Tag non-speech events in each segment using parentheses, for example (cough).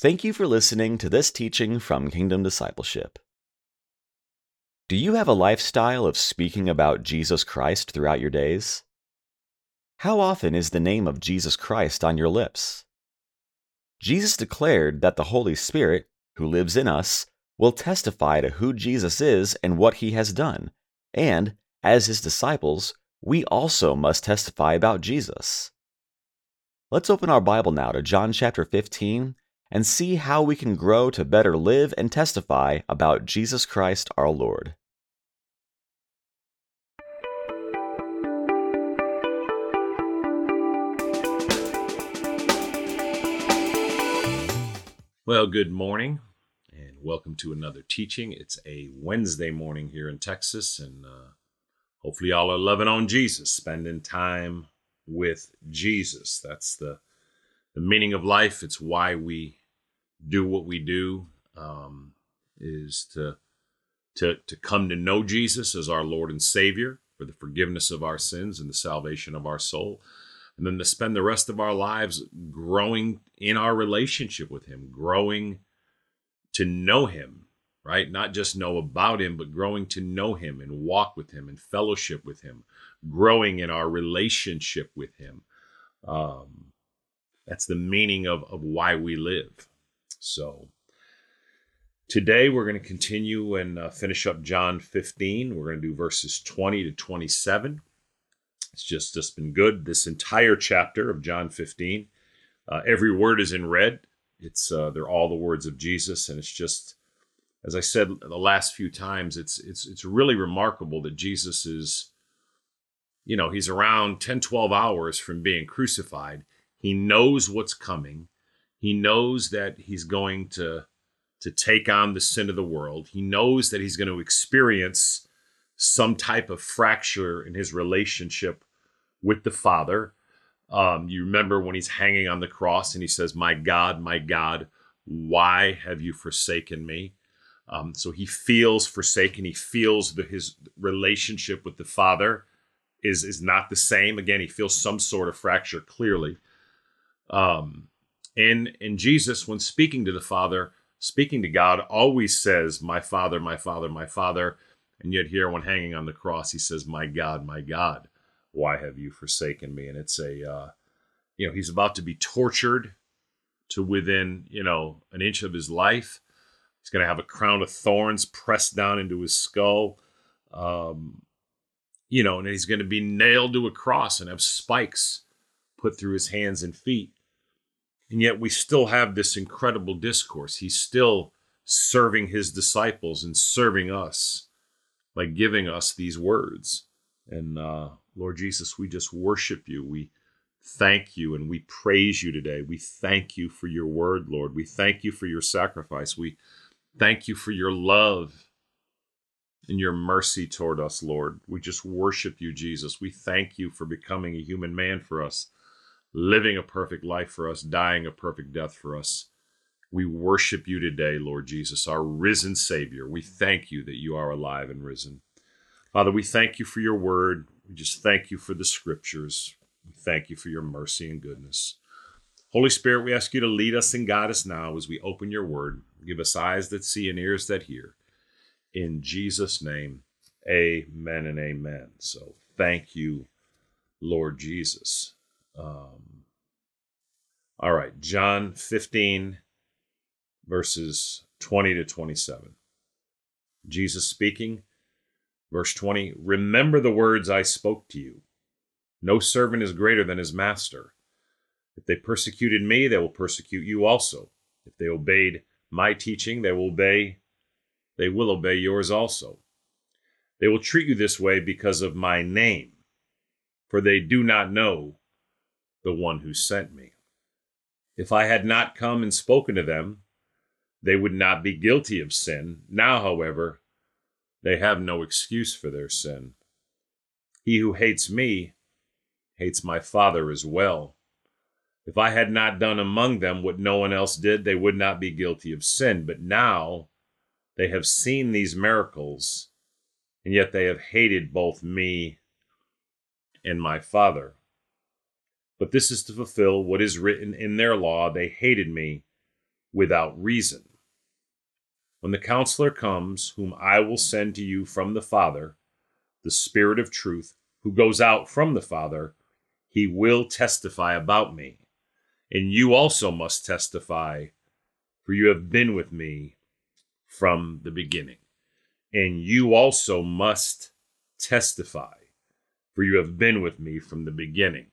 Thank you for listening to this teaching from Kingdom Discipleship. Do you have a lifestyle of speaking about Jesus Christ throughout your days? How often is the name of Jesus Christ on your lips? Jesus declared that the Holy Spirit, who lives in us, will testify to who Jesus is and what he has done, and, as his disciples, we also must testify about Jesus. Let's open our Bible now to John chapter 15 and see how we can grow to better live and testify about Jesus Christ our Lord. Well, good morning and welcome to another teaching. It's a Wednesday morning here in Texas, and uh, hopefully, y'all are loving on Jesus, spending time with Jesus. That's the the meaning of life. It's why we do what we do. Um, is to to to come to know Jesus as our Lord and Savior for the forgiveness of our sins and the salvation of our soul. And then to spend the rest of our lives growing in our relationship with him growing to know him right? Not just know about him but growing to know him and walk with him and fellowship with him growing in our relationship with him. Um, that's the meaning of, of why we live so today we're going to continue and uh, finish up john 15 we're going to do verses 20 to 27 it's just just been good. This entire chapter of John 15, uh, every word is in red. It's uh, they're all the words of Jesus, and it's just as I said the last few times, it's it's it's really remarkable that Jesus is, you know, he's around 10, 12 hours from being crucified. He knows what's coming. He knows that he's going to to take on the sin of the world. He knows that he's going to experience some type of fracture in his relationship with the Father. Um, you remember when he's hanging on the cross and he says, My God, my God, why have you forsaken me? Um, so he feels forsaken. He feels that his relationship with the Father is, is not the same. Again, he feels some sort of fracture clearly. Um, and, and Jesus, when speaking to the Father, speaking to God, always says, My Father, my Father, my Father and yet here, when hanging on the cross, he says, "My God, my God, why have you forsaken me?" And it's a, uh, you know, he's about to be tortured to within, you know, an inch of his life. He's going to have a crown of thorns pressed down into his skull. Um, you know, and he's going to be nailed to a cross and have spikes put through his hands and feet. And yet we still have this incredible discourse. He's still serving his disciples and serving us by giving us these words. And uh, Lord Jesus, we just worship you. We thank you and we praise you today. We thank you for your word, Lord. We thank you for your sacrifice. We thank you for your love and your mercy toward us, Lord. We just worship you, Jesus. We thank you for becoming a human man for us, living a perfect life for us, dying a perfect death for us. We worship you today, Lord Jesus, our risen Savior. We thank you that you are alive and risen. Father, we thank you for your word. We just thank you for the scriptures. We thank you for your mercy and goodness. Holy Spirit, we ask you to lead us and guide us now as we open your word. Give us eyes that see and ears that hear. In Jesus' name, amen and amen. So thank you, Lord Jesus. Um, all right, John 15 verses 20 to 27. Jesus speaking, verse 20 Remember the words I spoke to you. No servant is greater than his master. If they persecuted me, they will persecute you also. If they obeyed my teaching, they will obey they will obey yours also. They will treat you this way because of my name, for they do not know the one who sent me. If I had not come and spoken to them, they would not be guilty of sin. Now, however, they have no excuse for their sin. He who hates me hates my Father as well. If I had not done among them what no one else did, they would not be guilty of sin. But now they have seen these miracles, and yet they have hated both me and my Father. But this is to fulfill what is written in their law they hated me without reason. When the counselor comes, whom I will send to you from the Father, the Spirit of truth, who goes out from the Father, he will testify about me. And you also must testify, for you have been with me from the beginning. And you also must testify, for you have been with me from the beginning.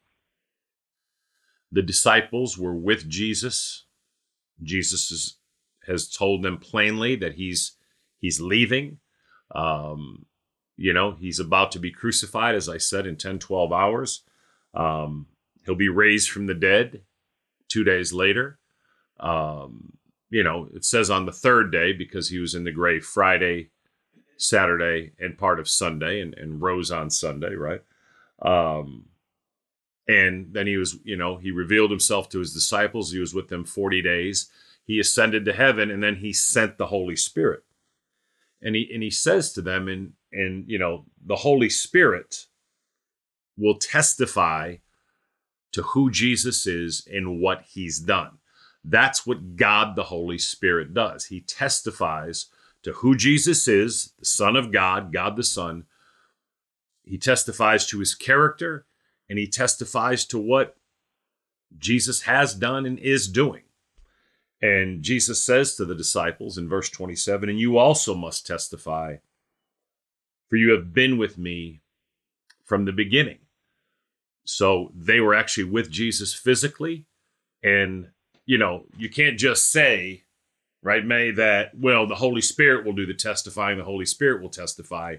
The disciples were with Jesus. Jesus is, has told them plainly that he's he's leaving. Um, you know, he's about to be crucified, as I said, in 10, 12 hours. Um, he'll be raised from the dead two days later. Um, you know, it says on the third day because he was in the grave Friday, Saturday, and part of Sunday and, and rose on Sunday, right? Um, and then he was, you know, he revealed himself to his disciples. He was with them 40 days. He ascended to heaven and then he sent the Holy Spirit. And he and he says to them, and and you know, the Holy Spirit will testify to who Jesus is and what he's done. That's what God the Holy Spirit does. He testifies to who Jesus is, the Son of God, God the Son. He testifies to his character and he testifies to what Jesus has done and is doing. And Jesus says to the disciples in verse 27 And you also must testify, for you have been with me from the beginning. So they were actually with Jesus physically. And, you know, you can't just say, right, May, that, well, the Holy Spirit will do the testifying, the Holy Spirit will testify.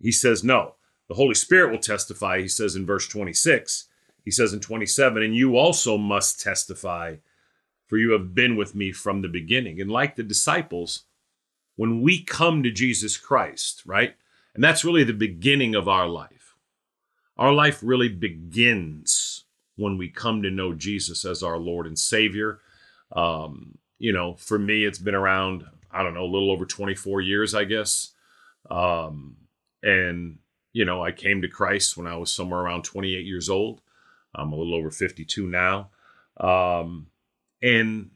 He says, no, the Holy Spirit will testify, he says in verse 26. He says in 27, and you also must testify, for you have been with me from the beginning. And like the disciples, when we come to Jesus Christ, right? And that's really the beginning of our life our life really begins when we come to know Jesus as our Lord and Savior. Um, you know, for me, it's been around, I don't know, a little over 24 years, I guess. Um, and, you know, I came to Christ when I was somewhere around 28 years old. I'm a little over 52 now. Um, and,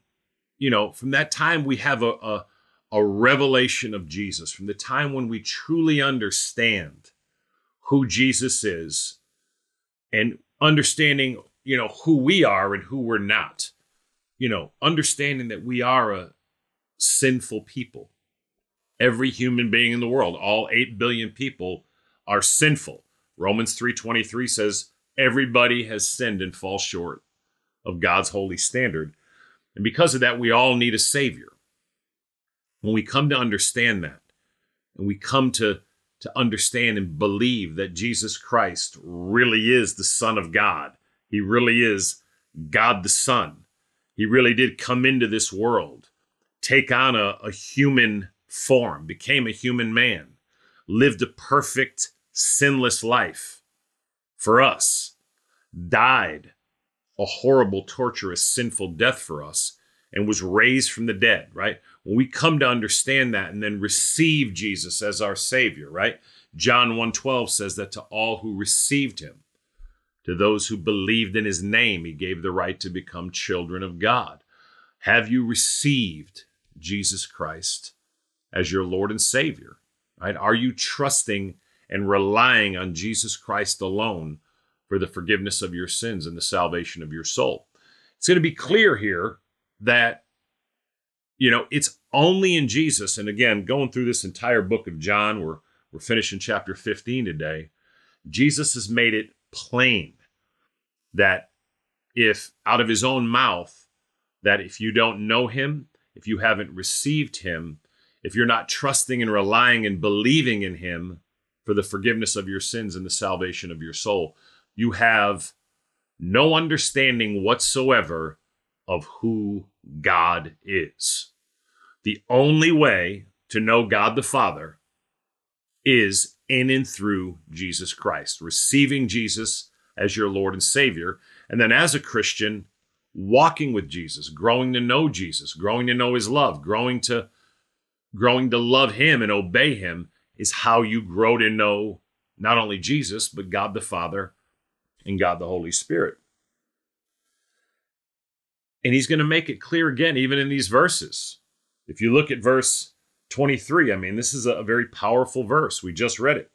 you know, from that time, we have a, a, a revelation of Jesus. From the time when we truly understand who Jesus is and understanding, you know, who we are and who we're not. You know, understanding that we are a sinful people. Every human being in the world, all 8 billion people are sinful. Romans 3:23 says everybody has sinned and fall short of God's holy standard. And because of that, we all need a savior. When we come to understand that, and we come to to understand and believe that Jesus Christ really is the Son of God. He really is God the Son. He really did come into this world, take on a, a human form, became a human man, lived a perfect, sinless life for us, died a horrible, torturous, sinful death for us, and was raised from the dead, right? When we come to understand that and then receive Jesus as our Savior, right? John 1:12 says that to all who received him, to those who believed in his name, he gave the right to become children of God. Have you received Jesus Christ as your Lord and Savior? Right? Are you trusting and relying on Jesus Christ alone for the forgiveness of your sins and the salvation of your soul? It's going to be clear here that you know, it's only in Jesus. And again, going through this entire book of John, we're, we're finishing chapter 15 today. Jesus has made it plain that if out of his own mouth, that if you don't know him, if you haven't received him, if you're not trusting and relying and believing in him for the forgiveness of your sins and the salvation of your soul, you have no understanding whatsoever of who God is. The only way to know God the Father is in and through Jesus Christ, receiving Jesus as your Lord and Savior. And then as a Christian, walking with Jesus, growing to know Jesus, growing to know his love, growing to growing to love him and obey him is how you grow to know not only Jesus, but God the Father and God the Holy Spirit. And he's going to make it clear again, even in these verses. If you look at verse 23, I mean, this is a very powerful verse. We just read it.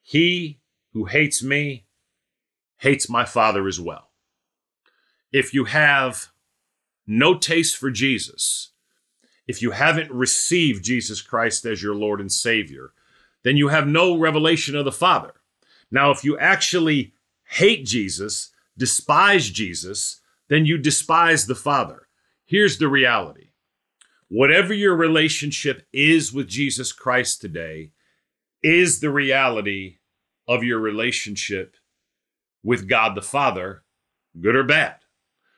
He who hates me hates my Father as well. If you have no taste for Jesus, if you haven't received Jesus Christ as your Lord and Savior, then you have no revelation of the Father. Now, if you actually hate Jesus, despise Jesus, then you despise the Father. Here's the reality whatever your relationship is with Jesus Christ today, is the reality of your relationship with God the Father, good or bad.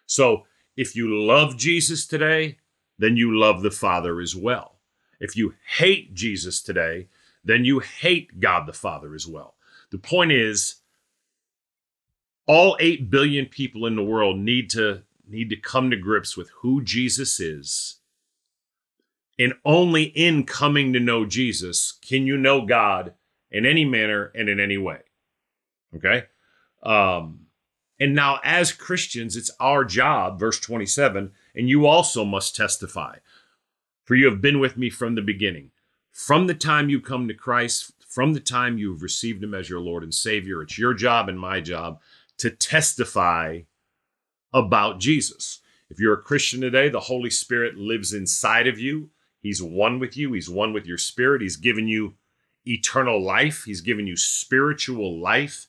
So if you love Jesus today, then you love the Father as well. If you hate Jesus today, then you hate God the Father as well. The point is, all 8 billion people in the world need to need to come to grips with who Jesus is. And only in coming to know Jesus can you know God in any manner and in any way. Okay? Um, and now, as Christians, it's our job, verse 27, and you also must testify. For you have been with me from the beginning. From the time you come to Christ, from the time you've received Him as your Lord and Savior, it's your job and my job to testify about Jesus. If you're a Christian today, the Holy Spirit lives inside of you. He's one with you, He's one with your spirit. He's given you eternal life, He's given you spiritual life.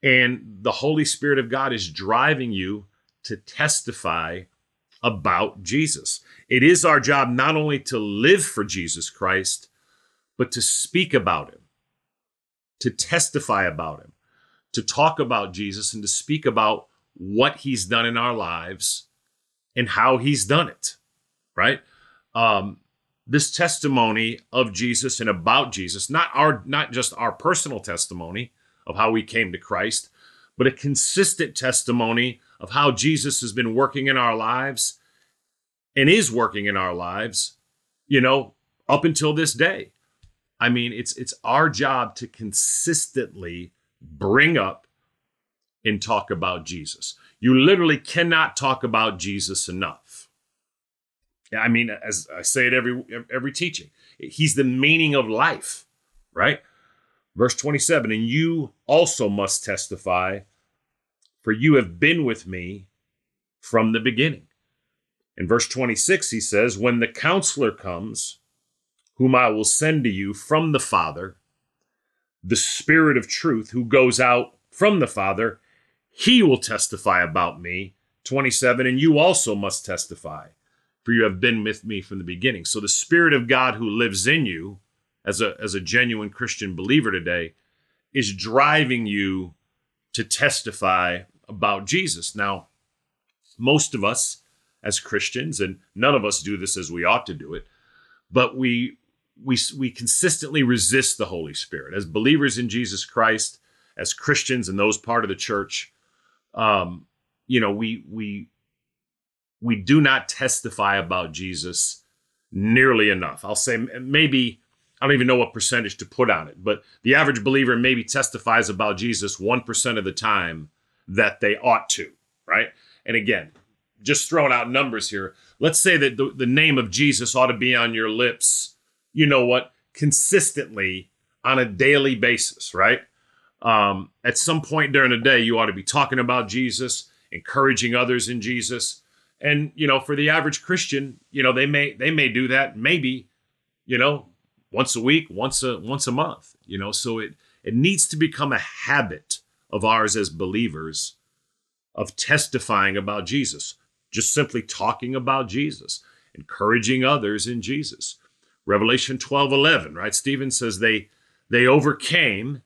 And the Holy Spirit of God is driving you to testify about Jesus. It is our job not only to live for Jesus Christ, but to speak about him, to testify about him, to talk about Jesus, and to speak about what he's done in our lives and how he's done it, right? Um, this testimony of Jesus and about Jesus, not our not just our personal testimony, of how we came to Christ, but a consistent testimony of how Jesus has been working in our lives and is working in our lives, you know, up until this day. I mean, it's it's our job to consistently bring up and talk about Jesus. You literally cannot talk about Jesus enough. I mean, as I say it every every teaching, he's the meaning of life, right? Verse 27 And you also must testify, for you have been with me from the beginning. In verse 26, he says, When the counselor comes, whom I will send to you from the Father, the Spirit of truth who goes out from the Father, he will testify about me. 27, and you also must testify, for you have been with me from the beginning. So the Spirit of God who lives in you, as a as a genuine Christian believer today is driving you to testify about Jesus. Now, most of us as Christians and none of us do this as we ought to do it, but we we we consistently resist the Holy Spirit as believers in Jesus Christ, as Christians and those part of the church. Um, you know, we we we do not testify about Jesus nearly enough. I'll say maybe I don't even know what percentage to put on it, but the average believer maybe testifies about Jesus 1% of the time that they ought to, right? And again, just throwing out numbers here. Let's say that the, the name of Jesus ought to be on your lips, you know what, consistently on a daily basis, right? Um, at some point during the day, you ought to be talking about Jesus, encouraging others in Jesus. And, you know, for the average Christian, you know, they may they may do that maybe, you know, once a week, once a once a month, you know. So it it needs to become a habit of ours as believers of testifying about Jesus, just simply talking about Jesus, encouraging others in Jesus. Revelation 12, 11, right? Stephen says they they overcame,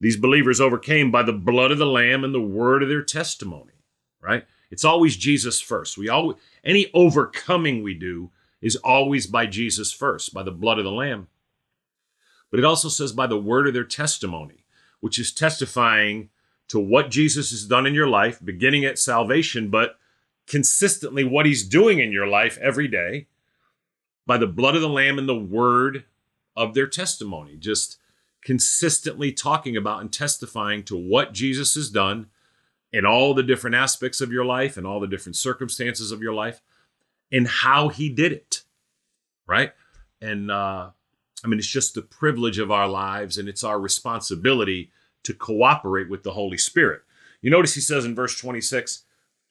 these believers overcame by the blood of the Lamb and the word of their testimony, right? It's always Jesus first. We always any overcoming we do is always by Jesus first, by the blood of the Lamb. But it also says by the word of their testimony, which is testifying to what Jesus has done in your life, beginning at salvation, but consistently what he's doing in your life every day by the blood of the Lamb and the word of their testimony. Just consistently talking about and testifying to what Jesus has done in all the different aspects of your life and all the different circumstances of your life and how he did it. Right? And uh, I mean, it's just the privilege of our lives and it's our responsibility to cooperate with the Holy Spirit. You notice he says in verse 26,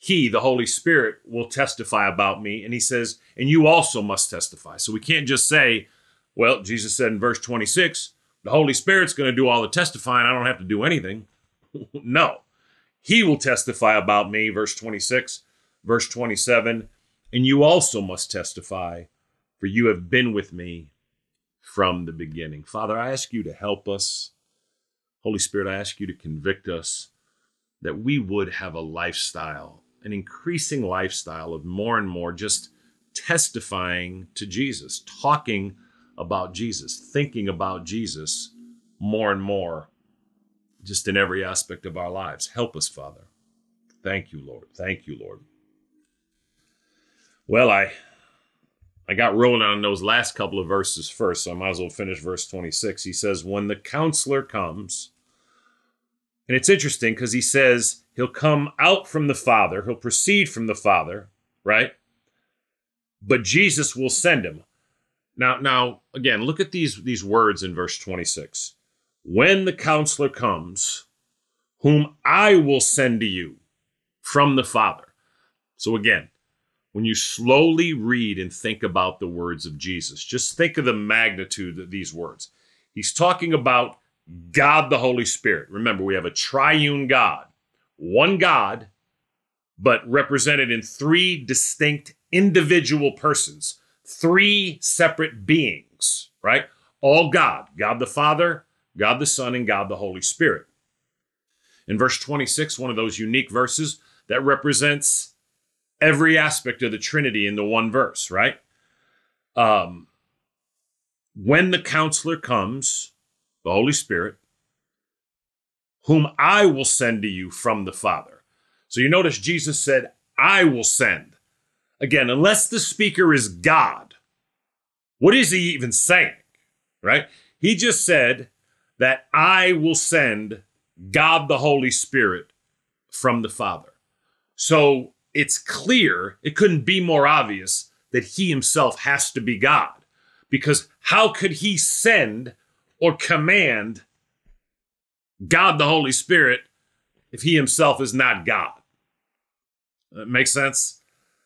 He, the Holy Spirit, will testify about me. And he says, and you also must testify. So we can't just say, well, Jesus said in verse 26, the Holy Spirit's going to do all the testifying. I don't have to do anything. (laughs) no. He will testify about me, verse 26, verse 27. And you also must testify, for you have been with me from the beginning. Father, I ask you to help us. Holy Spirit, I ask you to convict us that we would have a lifestyle, an increasing lifestyle of more and more just testifying to Jesus, talking about Jesus, thinking about Jesus more and more, just in every aspect of our lives. Help us, Father. Thank you, Lord. Thank you, Lord. Well, I I got rolling on those last couple of verses first, so I might as well finish verse 26. He says, When the counselor comes, and it's interesting because he says he'll come out from the Father, he'll proceed from the Father, right? But Jesus will send him. Now, now again, look at these, these words in verse 26. When the counselor comes, whom I will send to you from the Father. So again, when you slowly read and think about the words of Jesus, just think of the magnitude of these words. He's talking about God the Holy Spirit. Remember, we have a triune God, one God, but represented in three distinct individual persons three separate beings, right? All God God the Father, God the Son, and God the Holy Spirit. In verse 26, one of those unique verses that represents every aspect of the Trinity in the one verse, right? Um, when the counselor comes, the Holy Spirit, whom I will send to you from the Father. So you notice Jesus said, I will send. Again, unless the speaker is God, what is he even saying? Right? He just said that I will send God the Holy Spirit from the Father. So it's clear, it couldn't be more obvious that he himself has to be God. Because how could he send or command God the Holy Spirit if he himself is not God? That makes sense?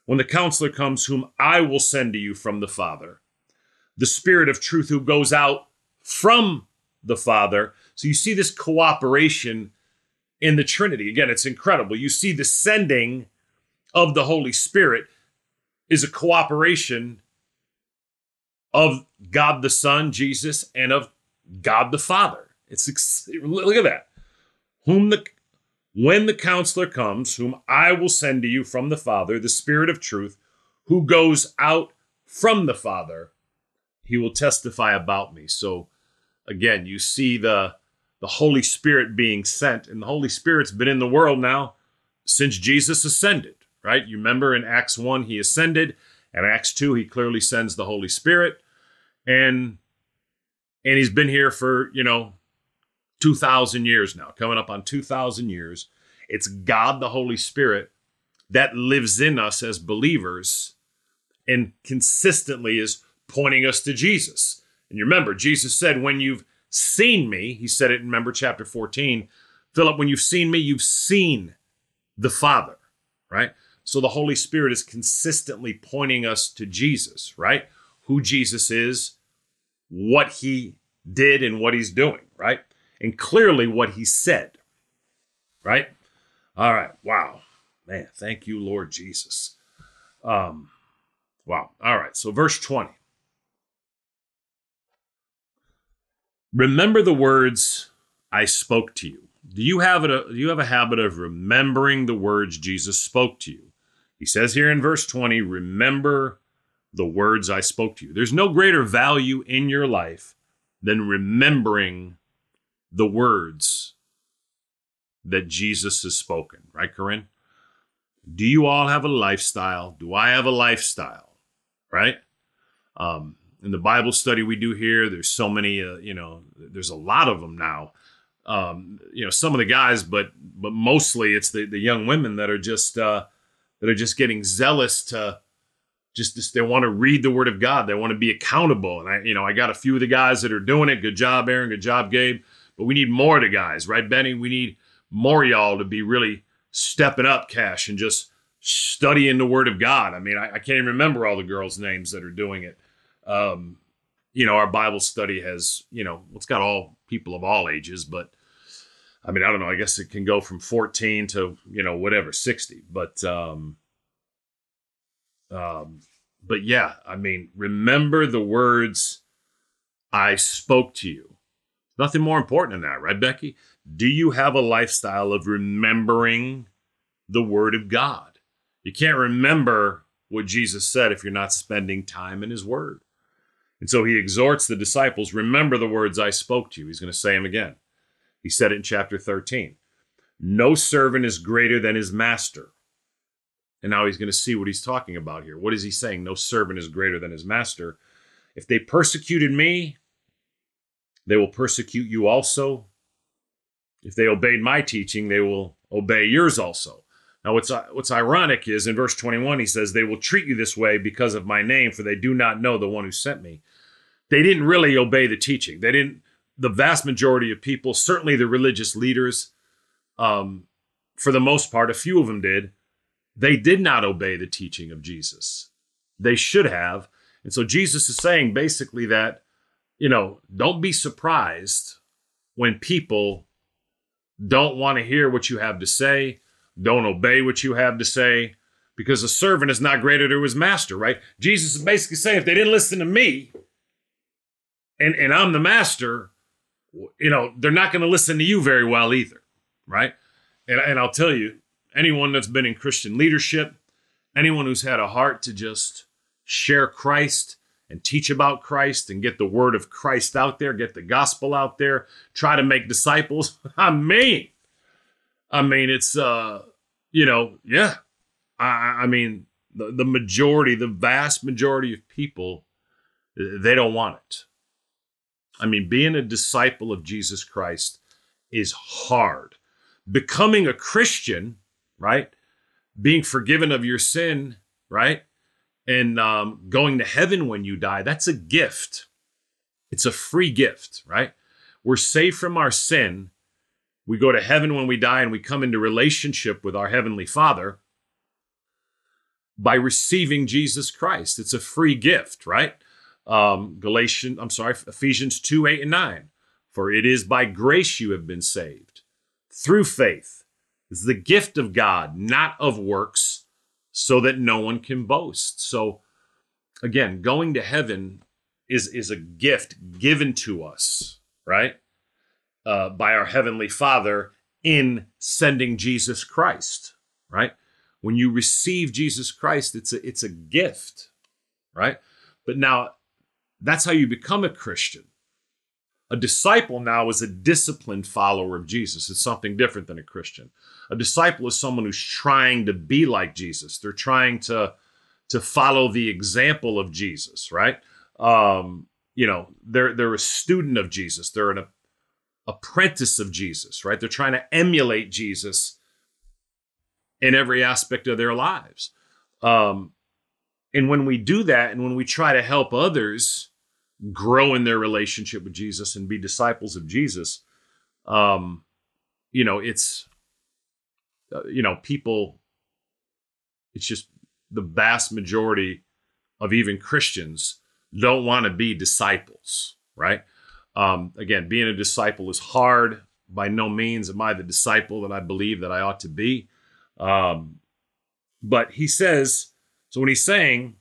when the counselor comes, whom I will send to you from the Father, the Spirit of truth who goes out from the Father. So you see this cooperation in the Trinity. Again, it's incredible. You see the sending of the Holy Spirit is a cooperation of God the Son, Jesus, and of God the Father. It's look at that. Whom the when the counselor comes, whom I will send to you from the Father, the Spirit of truth, who goes out from the Father, he will testify about me. So again, you see the the Holy Spirit being sent, and the Holy Spirit's been in the world now since Jesus ascended, right? You remember in Acts 1, he ascended, and Acts 2, he clearly sends the Holy Spirit. And and he's been here for, you know, 2,000 years now, coming up on 2,000 years. It's God the Holy Spirit that lives in us as believers and consistently is pointing us to Jesus. And you remember, Jesus said, When you've seen me, he said it in remember chapter 14, Philip, when you've seen me, you've seen the Father, right? So the Holy Spirit is consistently pointing us to Jesus, right? Who Jesus is, what he did, and what he's doing, right? And clearly what he said. Right? All right. Wow. Man, thank you, Lord Jesus. Um, wow. All right. So, verse 20. Remember the words I spoke to you. Do you have a do you have a habit of remembering the words Jesus spoke to you? He says here in verse 20, remember the words I spoke to you. There's no greater value in your life than remembering the words that Jesus has spoken, right, Corinne? Do you all have a lifestyle? Do I have a lifestyle? Right? Um, in the Bible study we do here, there's so many, uh, you know, there's a lot of them now. um, you know, some of the guys, but but mostly it's the the young women that are just uh, that are just getting zealous to just, just they want to read the Word of God. They want to be accountable. And I, you know, I got a few of the guys that are doing it. Good job, Aaron. Good job, Gabe. But we need more of the guys, right, Benny? We need more y'all to be really stepping up, Cash, and just studying the Word of God. I mean, I, I can't even remember all the girls' names that are doing it. Um, you know, our Bible study has, you know, it's got all people of all ages, but I mean, I don't know. I guess it can go from 14 to, you know, whatever, 60. But, um, um, but yeah, I mean, remember the words I spoke to you. Nothing more important than that, right, Becky? Do you have a lifestyle of remembering the word of God? You can't remember what Jesus said if you're not spending time in his word. And so he exhorts the disciples remember the words I spoke to you. He's going to say them again. He said it in chapter 13. No servant is greater than his master. And now he's going to see what he's talking about here. What is he saying? No servant is greater than his master. If they persecuted me, they will persecute you also. If they obeyed my teaching, they will obey yours also. Now, what's, what's ironic is in verse 21, he says, They will treat you this way because of my name, for they do not know the one who sent me. They didn't really obey the teaching. They didn't, the vast majority of people, certainly the religious leaders, um, for the most part, a few of them did, they did not obey the teaching of Jesus. They should have. And so Jesus is saying basically that, you know, don't be surprised when people don't want to hear what you have to say, don't obey what you have to say, because a servant is not greater to his master, right? Jesus is basically saying if they didn't listen to me and, and I'm the master, you know, they're not going to listen to you very well either, right? And, and I'll tell you, anyone that's been in Christian leadership, anyone who's had a heart to just share Christ and teach about Christ and get the word of Christ out there, get the gospel out there, try to make disciples. (laughs) I mean, I mean, it's, uh, you know, yeah. I, I mean, the, the majority, the vast majority of people, they don't want it. I mean, being a disciple of Jesus Christ is hard. Becoming a Christian right? Being forgiven of your sin, right? And um, going to heaven when you die, that's a gift. It's a free gift, right? We're saved from our sin. We go to heaven when we die and we come into relationship with our Heavenly Father by receiving Jesus Christ. It's a free gift, right? Um, Galatians, I'm sorry, Ephesians 2 8 and 9. For it is by grace you have been saved through faith is the gift of God, not of works, so that no one can boast. So again, going to heaven is, is a gift given to us, right? Uh, by our Heavenly Father in sending Jesus Christ, right? When you receive Jesus Christ, it's a, it's a gift, right? But now that's how you become a Christian. A disciple now is a disciplined follower of Jesus. It's something different than a Christian. A disciple is someone who's trying to be like Jesus. They're trying to to follow the example of Jesus, right? Um, you know, they're they're a student of Jesus. They're an apprentice of Jesus, right? They're trying to emulate Jesus in every aspect of their lives. Um, and when we do that, and when we try to help others grow in their relationship with Jesus and be disciples of Jesus, um, you know, it's, uh, you know, people, it's just the vast majority of even Christians don't want to be disciples, right? Um, again, being a disciple is hard. By no means am I the disciple that I believe that I ought to be. Um, but he says, so when he's saying,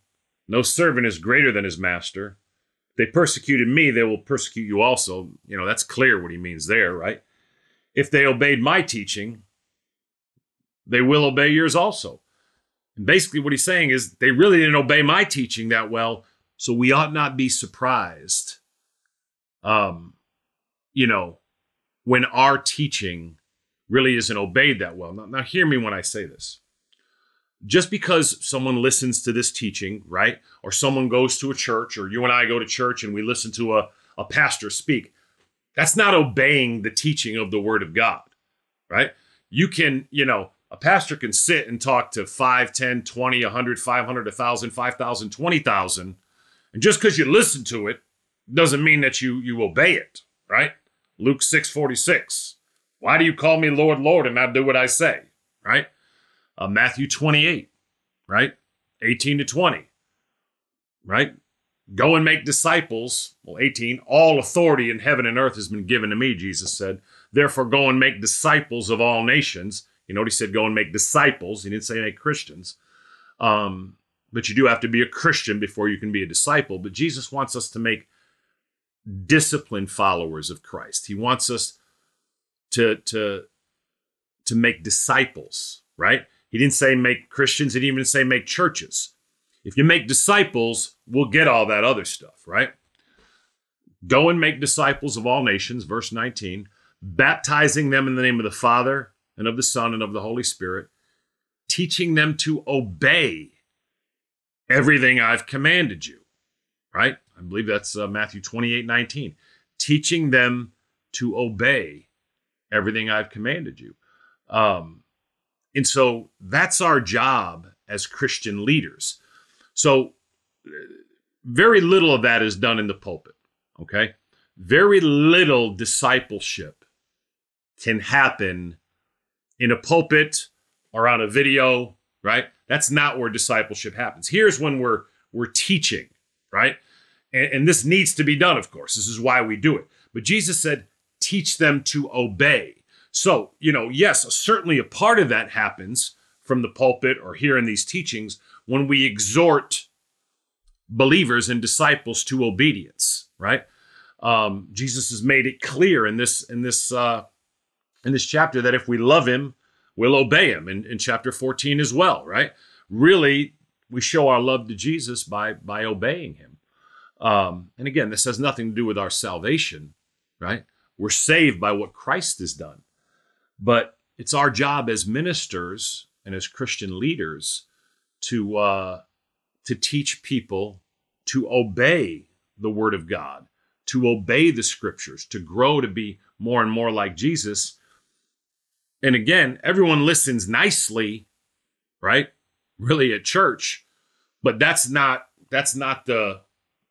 no servant is greater than his master, they persecuted me, they will persecute you also. You know, that's clear what he means there, right? If they obeyed my teaching, they will obey yours also. And basically, what he's saying is they really didn't obey my teaching that well, so we ought not be surprised, um, you know, when our teaching really isn't obeyed that well. Now, now, hear me when I say this just because someone listens to this teaching, right? Or someone goes to a church, or you and I go to church and we listen to a, a pastor speak, That's not obeying the teaching of the word of God, right? You can, you know, a pastor can sit and talk to 5, 10, 20, 100, 500, 1,000, 5,000, 20,000. And just because you listen to it doesn't mean that you you obey it, right? Luke 6 46. Why do you call me Lord, Lord, and not do what I say? Right? Uh, Matthew 28, right? 18 to 20, right? Go and make disciples. Well, 18, all authority in heaven and earth has been given to me, Jesus said. Therefore, go and make disciples of all nations. You know what he said? Go and make disciples. He didn't say make Christians. Um, but you do have to be a Christian before you can be a disciple. But Jesus wants us to make disciplined followers of Christ. He wants us to to to make disciples, right? He didn't say make Christians, he didn't even say make churches. If you make disciples, we'll get all that other stuff, right? Go and make disciples of all nations, verse 19, baptizing them in the name of the Father and of the Son and of the Holy Spirit, teaching them to obey everything I've commanded you, right? I believe that's uh, Matthew 28 19. Teaching them to obey everything I've commanded you. Um, and so that's our job as Christian leaders. So very little of that is done in the pulpit, okay? Very little discipleship can happen in a pulpit or on a video, right? That's not where discipleship happens. Here's when we're we're teaching, right? And, and this needs to be done, of course. This is why we do it. But Jesus said, teach them to obey. So, you know, yes, certainly a part of that happens from the pulpit or here in these teachings when we exhort believers and disciples to obedience, right? Um, Jesus has made it clear in this in this uh, in this chapter that if we love Him, we'll obey Him. In, in chapter 14 as well, right? Really, we show our love to Jesus by by obeying Him. Um, and again, this has nothing to do with our salvation, right? We're saved by what Christ has done. But it's our job as ministers and as Christian leaders to uh, to teach people to obey the Word of God, to obey the Scriptures, to grow to be more and more like Jesus. And again, everyone listens nicely, right? Really at church, but that's not that's not the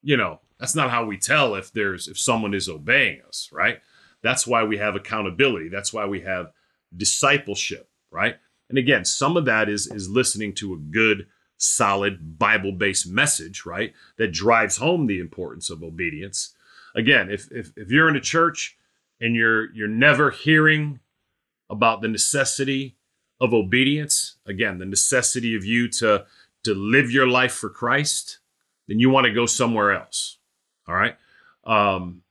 you know, that's not how we tell if there's if someone is obeying us, right? That's why we have accountability. That's why we have discipleship, right? And again, some of that is is listening to a good solid Bible-based message, right? That drives home the importance of obedience. Again, if if if you're in a church and you're you're never hearing about the necessity of obedience, again, the necessity of you to to live your life for Christ, then you want to go somewhere else. All right. Um,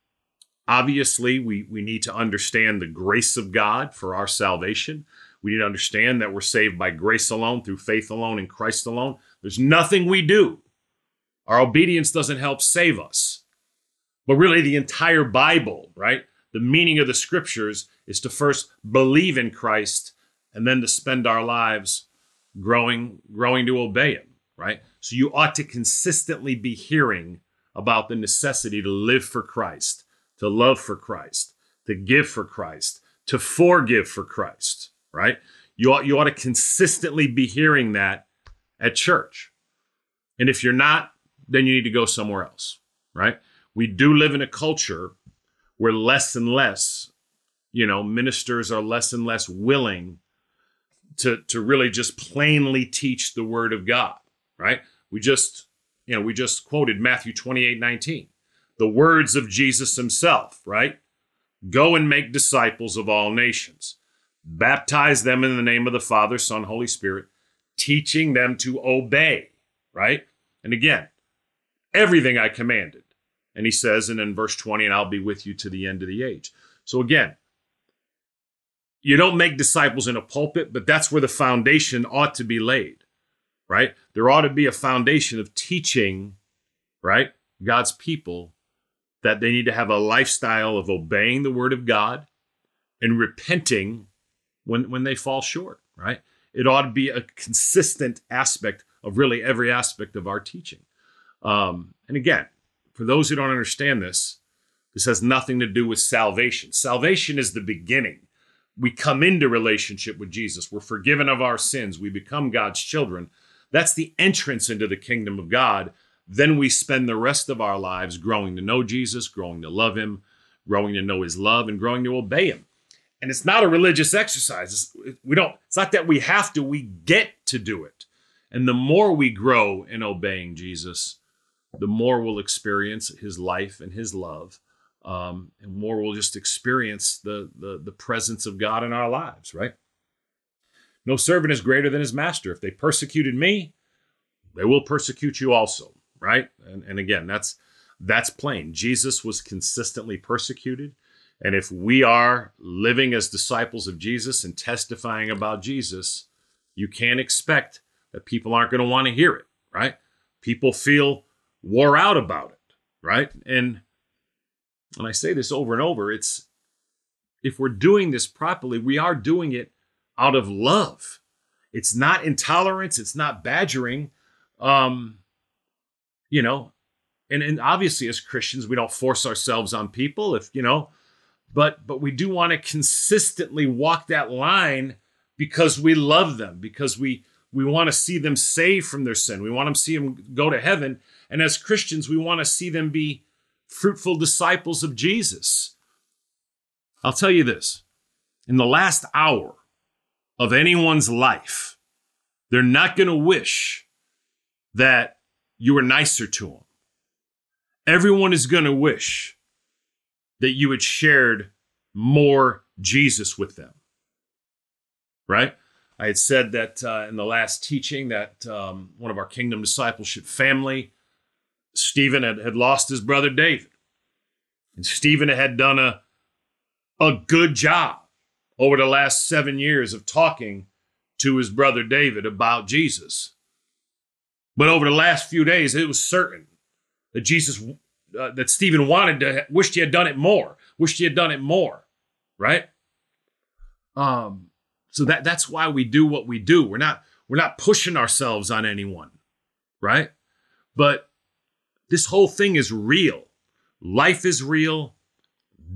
obviously, we, we need to understand the grace of God for our salvation. We need to understand that we're saved by grace alone, through faith alone, in Christ alone. There's nothing we do. Our obedience doesn't help save us. But really, the entire Bible, right? The meaning of the scriptures is to first believe in Christ and then to spend our lives growing, growing to obey Him, right? So you ought to consistently be hearing about the necessity to live for Christ, to love for Christ, to give for Christ, to forgive for Christ, right? You ought, you ought to consistently be hearing that at church. And if you're not, then you need to go somewhere else, right? We do live in a culture where less and less, you know, ministers are less and less willing to, to really just plainly teach the word of God, right? We just, you know, we just quoted Matthew 28 19, the words of Jesus himself, right? Go and make disciples of all nations, baptize them in the name of the Father, Son, Holy Spirit, teaching them to obey, right? And again, everything I commanded. And he says, and in verse 20, and I'll be with you to the end of the age. So again, you don't make disciples in a pulpit, but that's where the foundation ought to be laid right? There ought to be a foundation of teaching, right? God's people that they need to have a lifestyle of obeying the word of God and repenting when, when they fall short, right? It ought to be a consistent aspect of really every aspect of our teaching. Um, and again, for those who don't understand this, This has nothing to do with salvation. Salvation is the beginning. We come into relationship with Jesus. We're forgiven of our sins. We become God's children. That's the entrance into the kingdom of God. Then we spend the rest of our lives growing to know Jesus, growing to love him, growing to know his love, and growing to obey him. And it's not a religious exercise. It's, we don't, it's not that we have to, we get to do it. And the more we grow in obeying Jesus, the more we'll experience his life and his love. Um, and more we'll just experience the, the, the presence of God in our lives, right? No servant is greater than his master. If they persecuted me, they will persecute you also, right? And, and again, that's that's plain. Jesus was consistently persecuted. And if we are living as disciples of Jesus and testifying about Jesus, you can't expect that people aren't going to want to hear it, right? People feel wore out about it, right? And and I say this over and over, it's if we're doing this properly, we are doing it out of love. It's not intolerance, it's not badgering. Um, you know, and, and obviously as Christians, we don't force ourselves on people if, you know, but but we do want to consistently walk that line because we love them, because we we want to see them saved from their sin. We want to see them go to heaven. And as Christians, we want to see them be fruitful disciples of Jesus. I'll tell you this in the last hour of anyone's life, they're not going to wish that you were nicer to them. Everyone is going to wish that you had shared more Jesus with them. Right? I had said that uh, in the last teaching that um, one of our kingdom discipleship family, Stephen had, had lost his brother David. And Stephen had done a, a good job over the last seven years of talking to his brother David about Jesus. But over the last few days, it was certain that Jesus, uh, that Stephen wanted to, wished he had done it more, wished he had done it more, right? Um, so that that's why we do what we do. We're not we're not pushing ourselves on anyone, right? But this whole thing is real. Life is real.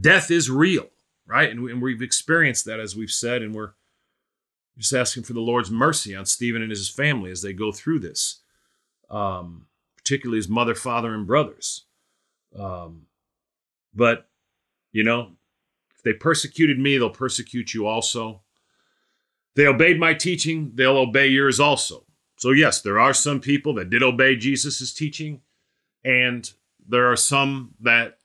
Death is real, right? And, and we've experienced that as we've said, and we're just asking for the Lord's mercy on Stephen and his family as they go through this, um, particularly his mother, father, and brothers. Um, but, you know, if they persecuted me, they'll persecute you also. They obeyed my teaching, they'll obey yours also. So, yes, there are some people that did obey Jesus' teaching, and there are some that,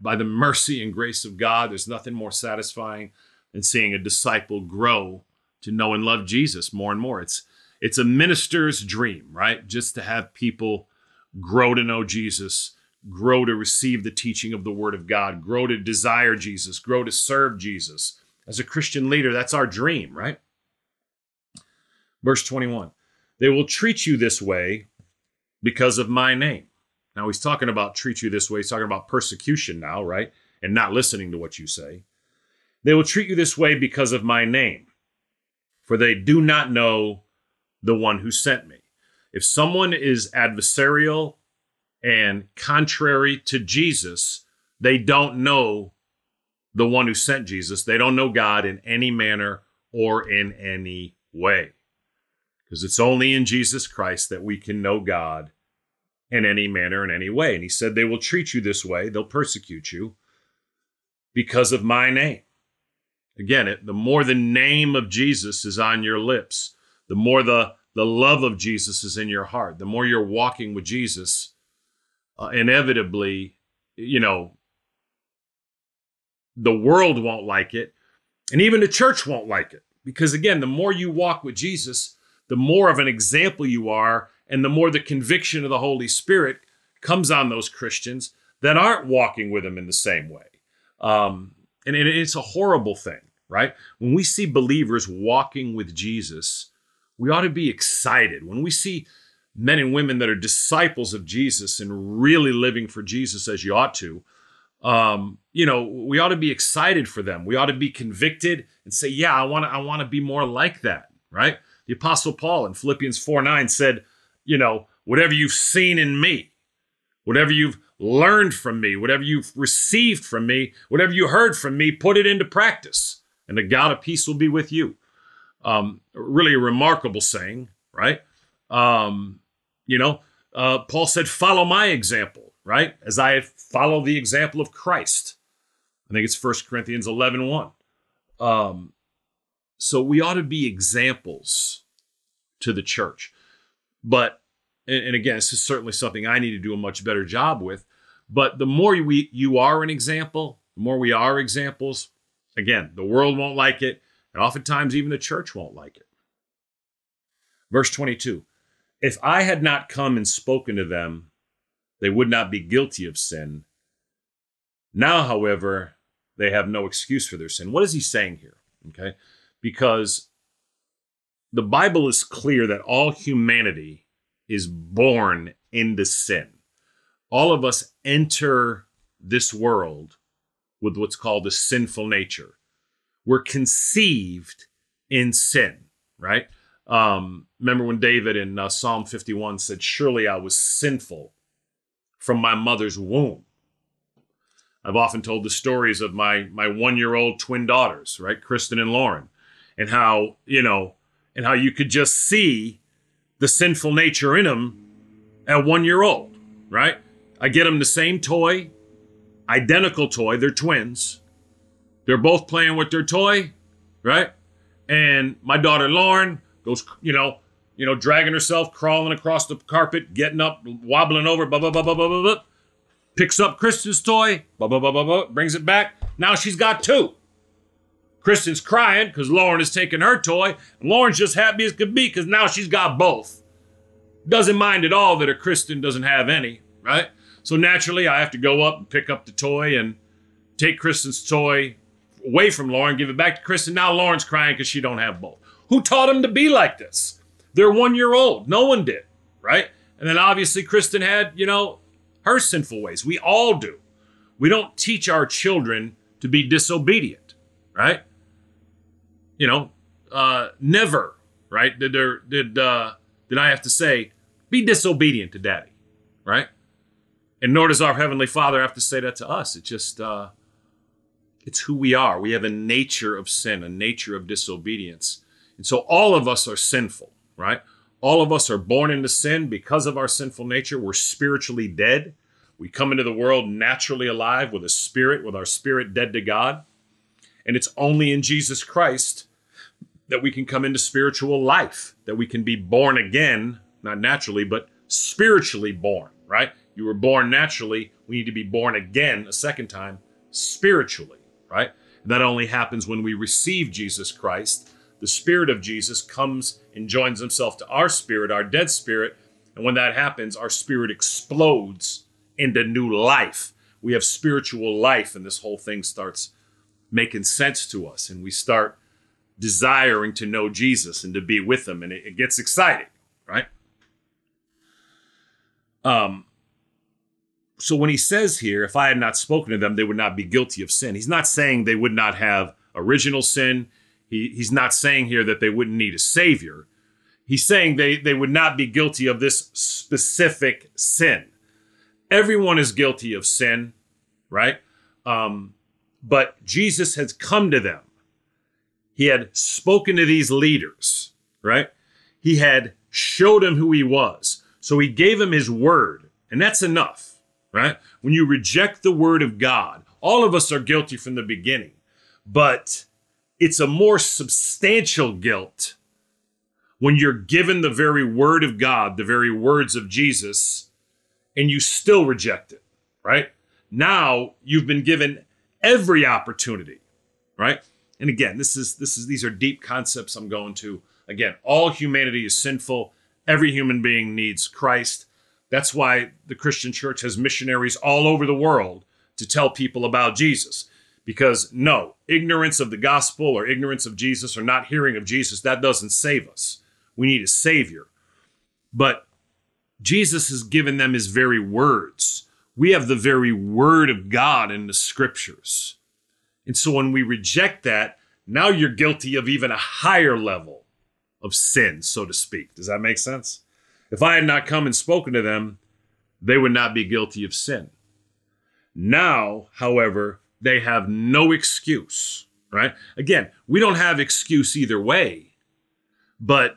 by the mercy and grace of God, there's nothing more satisfying than seeing a disciple grow to know and love Jesus more and more. It's it's a minister's dream, right? Just to have people grow to know Jesus, grow to receive the teaching of the Word of God, grow to desire Jesus, grow to serve Jesus. As a Christian leader, that's our dream, right? Verse 21 They will treat you this way because of my name. Now, he's talking about treat you this way. He's talking about persecution now, right? And not listening to what you say. They will treat you this way because of my name, for they do not know the one who sent me. If someone is adversarial and contrary to Jesus, they don't know the one who sent Jesus. They don't know God in any manner or in any way. Because it's only in Jesus Christ that we can know God in any manner, in any way. And he said, They will treat you this way, they'll persecute you because of my name. Again, it, the more the name of Jesus is on your lips, the more the, the love of Jesus is in your heart, the more you're walking with Jesus, uh, inevitably, you know, the world won't like it, and even the church won't like it. Because again, the more you walk with Jesus, the more of an example you are, and the more the conviction of the Holy Spirit comes on those Christians that aren't walking with Him in the same way. Um, and it's a horrible thing, right? When we see believers walking with Jesus, we ought to be excited. When we see men and women that are disciples of Jesus and really living for Jesus as you ought to, um, you know, we ought to be excited for them. We ought to be convicted and say, "Yeah, I want to. I want to be more like that." Right? The Apostle Paul in Philippians 4 9 said, you know, whatever you've seen in me, whatever you've learned from me, whatever you've received from me, whatever you heard from me, put it into practice, and the God of peace will be with you. Um, really a remarkable saying, right? Um, you know, uh, Paul said, Follow my example, right? As I follow the example of Christ. I think it's 1 Corinthians 11 1. Um, so we ought to be examples to the church. But, and, and again, this is certainly something I need to do a much better job with. But the more we, you are an example, the more we are examples, again, the world won't like it. And oftentimes, even the church won't like it. Verse 22 If I had not come and spoken to them, they would not be guilty of sin. Now, however, they have no excuse for their sin. What is he saying here? Okay. Because the Bible is clear that all humanity is born into sin. All of us enter this world with what's called a sinful nature. We're conceived in sin, right? Um, remember when David in uh, Psalm 51 said, Surely I was sinful from my mother's womb. I've often told the stories of my my one year old twin daughters, right, Kristen and Lauren, and how you know, and how you could just see the sinful nature in them at one year old, right? I get them the same toy, identical toy. They're twins. They're both playing with their toy, right? And my daughter Lauren goes, you know, you know, dragging herself, crawling across the carpet, getting up, wobbling over, blah blah blah blah blah blah. blah picks up Kristen's toy, blah, blah, blah, blah, blah, brings it back. Now she's got two. Kristen's crying because Lauren is taking her toy, and Lauren's just happy as could be because now she's got both. Doesn't mind at all that her Kristen doesn't have any, right? So naturally, I have to go up and pick up the toy and take Kristen's toy away from Lauren, give it back to Kristen. Now Lauren's crying because she don't have both. Who taught them to be like this? They're one year old. No one did, right? And then obviously Kristen had, you know, her sinful ways. We all do. We don't teach our children to be disobedient, right? You know, uh, never, right? Did there did uh, did I have to say be disobedient to daddy, right? And nor does our heavenly Father have to say that to us. It just uh, it's who we are. We have a nature of sin, a nature of disobedience, and so all of us are sinful, right? All of us are born into sin because of our sinful nature. We're spiritually dead. We come into the world naturally alive with a spirit, with our spirit dead to God. And it's only in Jesus Christ that we can come into spiritual life, that we can be born again, not naturally, but spiritually born, right? You were born naturally. We need to be born again a second time spiritually, right? And that only happens when we receive Jesus Christ the Spirit of Jesus comes and joins himself to our spirit, our dead spirit. And when that happens, our spirit explodes into new life. We have spiritual life, and this whole thing starts making sense to us. And we start desiring to know Jesus and to be with him. And it, it gets exciting, right? Um, so when he says here, if I had not spoken to them, they would not be guilty of sin, he's not saying they would not have original sin. He, he's not saying here that they wouldn't need a savior. He's saying they, they would not be guilty of this specific sin. Everyone is guilty of sin, right? Um, but Jesus has come to them. He had spoken to these leaders, right? He had showed them who he was. So he gave them his word, and that's enough, right? When you reject the word of God, all of us are guilty from the beginning. But it's a more substantial guilt when you're given the very word of God, the very words of Jesus, and you still reject it, right? Now you've been given every opportunity, right? And again, this is this is these are deep concepts I'm going to. Again, all humanity is sinful. Every human being needs Christ. That's why the Christian church has missionaries all over the world to tell people about Jesus. Because no, ignorance of the gospel or ignorance of Jesus or not hearing of Jesus, that doesn't save us. We need a savior. But Jesus has given them his very words. We have the very word of God in the scriptures. And so when we reject that, now you're guilty of even a higher level of sin, so to speak. Does that make sense? If I had not come and spoken to them, they would not be guilty of sin. Now, however, they have no excuse, right? Again, we don't have excuse either way. But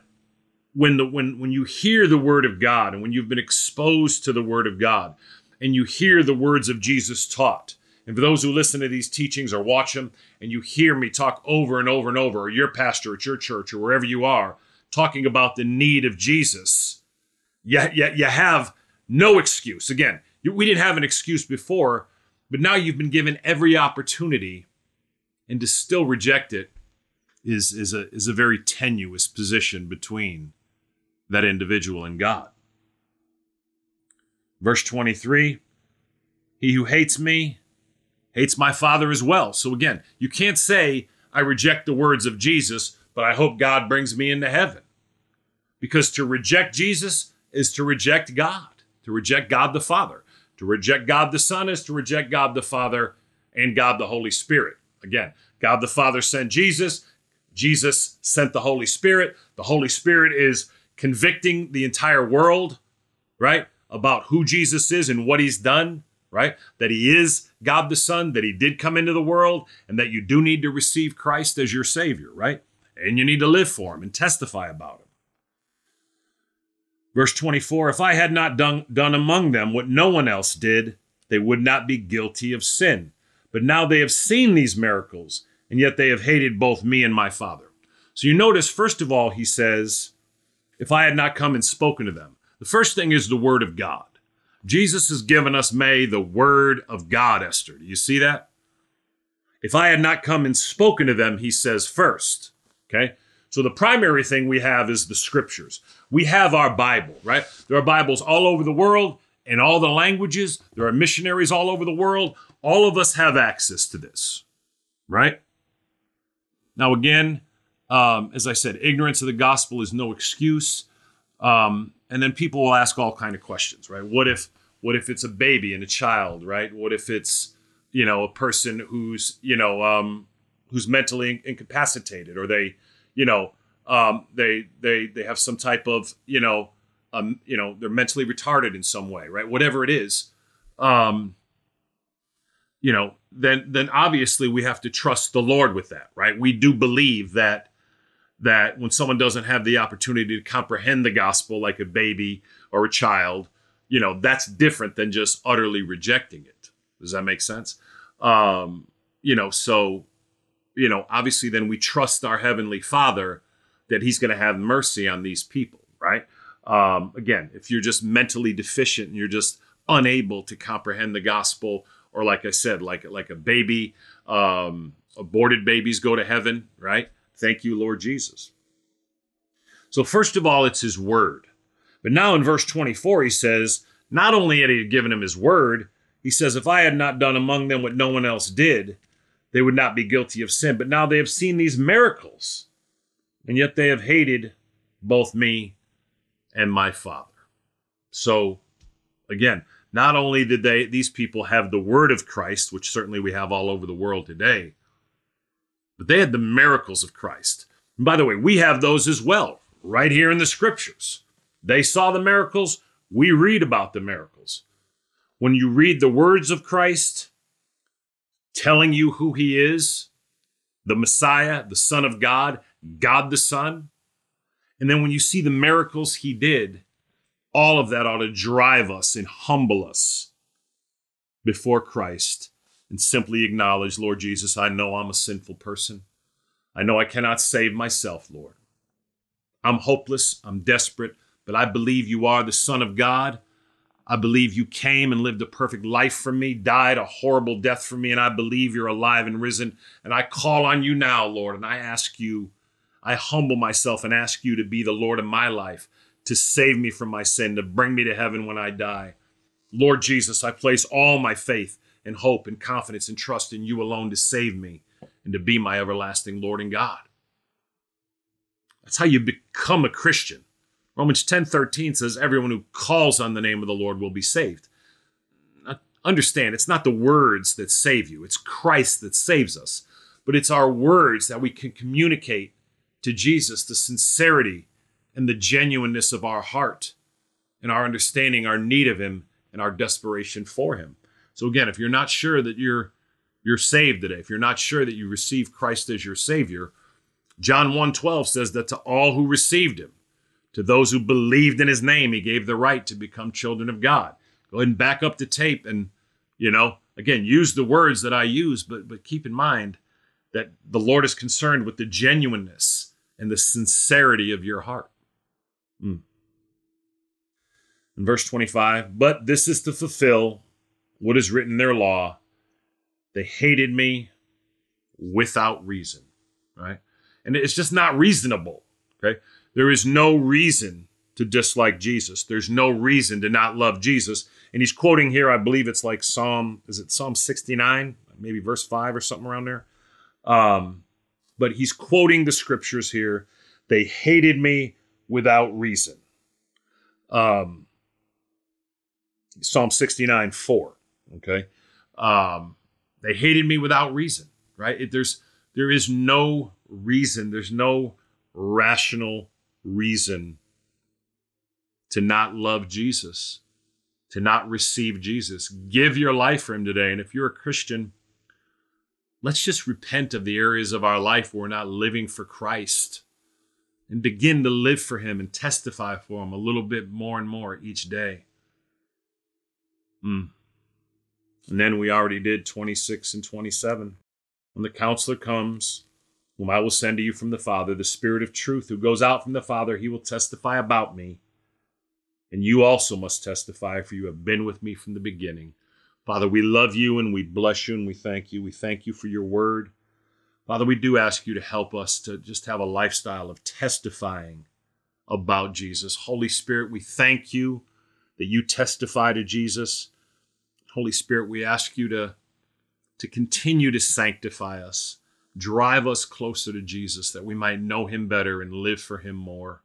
when the when when you hear the word of God and when you've been exposed to the word of God and you hear the words of Jesus taught, and for those who listen to these teachings or watch them and you hear me talk over and over and over, or your pastor at your church or wherever you are, talking about the need of Jesus, yet yet you have no excuse. Again, we didn't have an excuse before, but now you've been given every opportunity, and to still reject it is is a is a very tenuous position between that individual and God. Verse 23 He who hates me hates my Father as well. So again, you can't say, I reject the words of Jesus, but I hope God brings me into heaven. Because to reject Jesus is to reject God, to reject God the Father. To reject God the Son is to reject God the Father and God the Holy Spirit. Again, God the Father sent Jesus, Jesus sent the Holy Spirit. The Holy Spirit is convicting the entire world, right, about who Jesus is and what he's done, right? That he is God the Son, that he did come into the world, and that you do need to receive Christ as your Savior, right? And you need to live for him and testify about him. Verse 24 If I had not done, done among them what no one else did, they would not be guilty of sin. But now they have seen these miracles, and yet they have hated both me and my Father. So you notice, first of all, he says, If I had not come and spoken to them. The first thing is the Word of God. Jesus has given us, May, the Word of God, Esther. Do you see that? If I had not come and spoken to them, he says first. Okay? So the primary thing we have is the scriptures. We have our Bible, right? There are Bibles all over the world in all the languages. There are missionaries all over the world. All of us have access to this, right? Now, again, um, as I said, ignorance of the gospel is no excuse. Um, and then people will ask all kind of questions, right? What if what if it's a baby and a child, right? What if it's you know a person who's you know um, who's mentally incapacitated, or they you know, um, they they they have some type of you know, um, you know, they're mentally retarded in some way, right? Whatever it is, um, you know, then then obviously we have to trust the Lord with that, right? We do believe that that when someone doesn't have the opportunity to comprehend the gospel like a baby or a child, you know, that's different than just utterly rejecting it. Does that make sense? Um, you know, so you know, obviously then we trust our heavenly Father that He's going to have mercy on these people, right? Um, again, if you're just mentally deficient and you're just unable to comprehend the gospel, or like I said, like like a baby, um, aborted babies go to heaven, right? Thank you, Lord Jesus. So first of all, it's His word, but now in verse 24 he says, not only had He given him His word, he says, if I had not done among them what no one else did, they would not be guilty of sin. But now they have seen these miracles, and yet they have hated both me and my Father. So, again, not only did they these people have the word of Christ, which certainly we have all over the world today, but they had the miracles of Christ. And by the way, we have those as well, right here in the scriptures. They saw the miracles, we read about the miracles. When you read the words of Christ, telling you who he is the Messiah, the Son of God, God the Son. And then when you see the miracles he did, all of that ought to drive us and humble us before Christ and simply acknowledge, Lord Jesus, I know I'm a sinful person. I know I cannot save myself, Lord. I'm hopeless, I'm desperate, but I believe you are the Son of God I believe you came and lived a perfect life for me, died a horrible death for me, and I believe you're alive and risen. And I call on you now, Lord, and I ask you, I humble myself and ask you to be the Lord of my life, to save me from my sin, to bring me to heaven when I die. Lord Jesus, I place all my faith and hope and confidence and trust in you alone to save me and to be my everlasting Lord and God. That's how you become a Christian. Romans 10:13 says everyone who calls on the name of the Lord will be saved. Understand, it's not the words that save you, it's Christ that saves us. But it's our words that we can communicate to Jesus the sincerity and the genuineness of our heart and our understanding our need of him and our desperation for him. So again, if you're not sure that you're you're saved today, if you're not sure that you receive Christ as your savior, John 1:12 says that to all who received him, to those who believed in his name, he gave the right to become children of God. Go ahead and back up the tape and, you know, again, use the words that I use, but but keep in mind that the Lord is concerned with the genuineness and the sincerity of your heart. Mm. In verse 25, but this is to fulfill what is written in their law. They hated me without reason, right? And it's just not reasonable, okay? There is no reason to dislike Jesus. There's no reason to not love Jesus. And he's quoting here, I believe it's like Psalm, is it Psalm 69, maybe verse 5 or something around there? Um, but he's quoting the scriptures here. They hated me without reason. Um, Psalm 69, 4. Okay. Um, they hated me without reason, right? It, there's there is no reason, there's no rational reason to not love Jesus, to not receive Jesus. Give your life for him today. And if you're a Christian, let's just repent of the areas of our life where we're not living for Christ and begin to live for him and testify for him a little bit more and more each day. Mm. And then we already did 26 and 27. When the counselor comes, whom I will send to you from the Father, the Spirit of truth, who goes out from the Father, he will testify about me. And you also must testify, for you have been with me from the beginning. Father, we love you and we bless you and we thank you. We thank you for your word. Father, we do ask you to help us to just have a lifestyle of testifying about Jesus. Holy Spirit, we thank you that you testify to Jesus. Holy Spirit, we ask you to, to continue to sanctify us, drive us closer to Jesus that we might know him better and live for him more.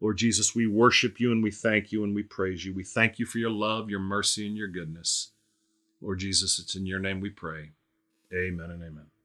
Lord Jesus, we worship you and we thank you and we praise you. We thank you for your love, your mercy, and your goodness. Lord Jesus, it's in your name we pray. Amen and amen.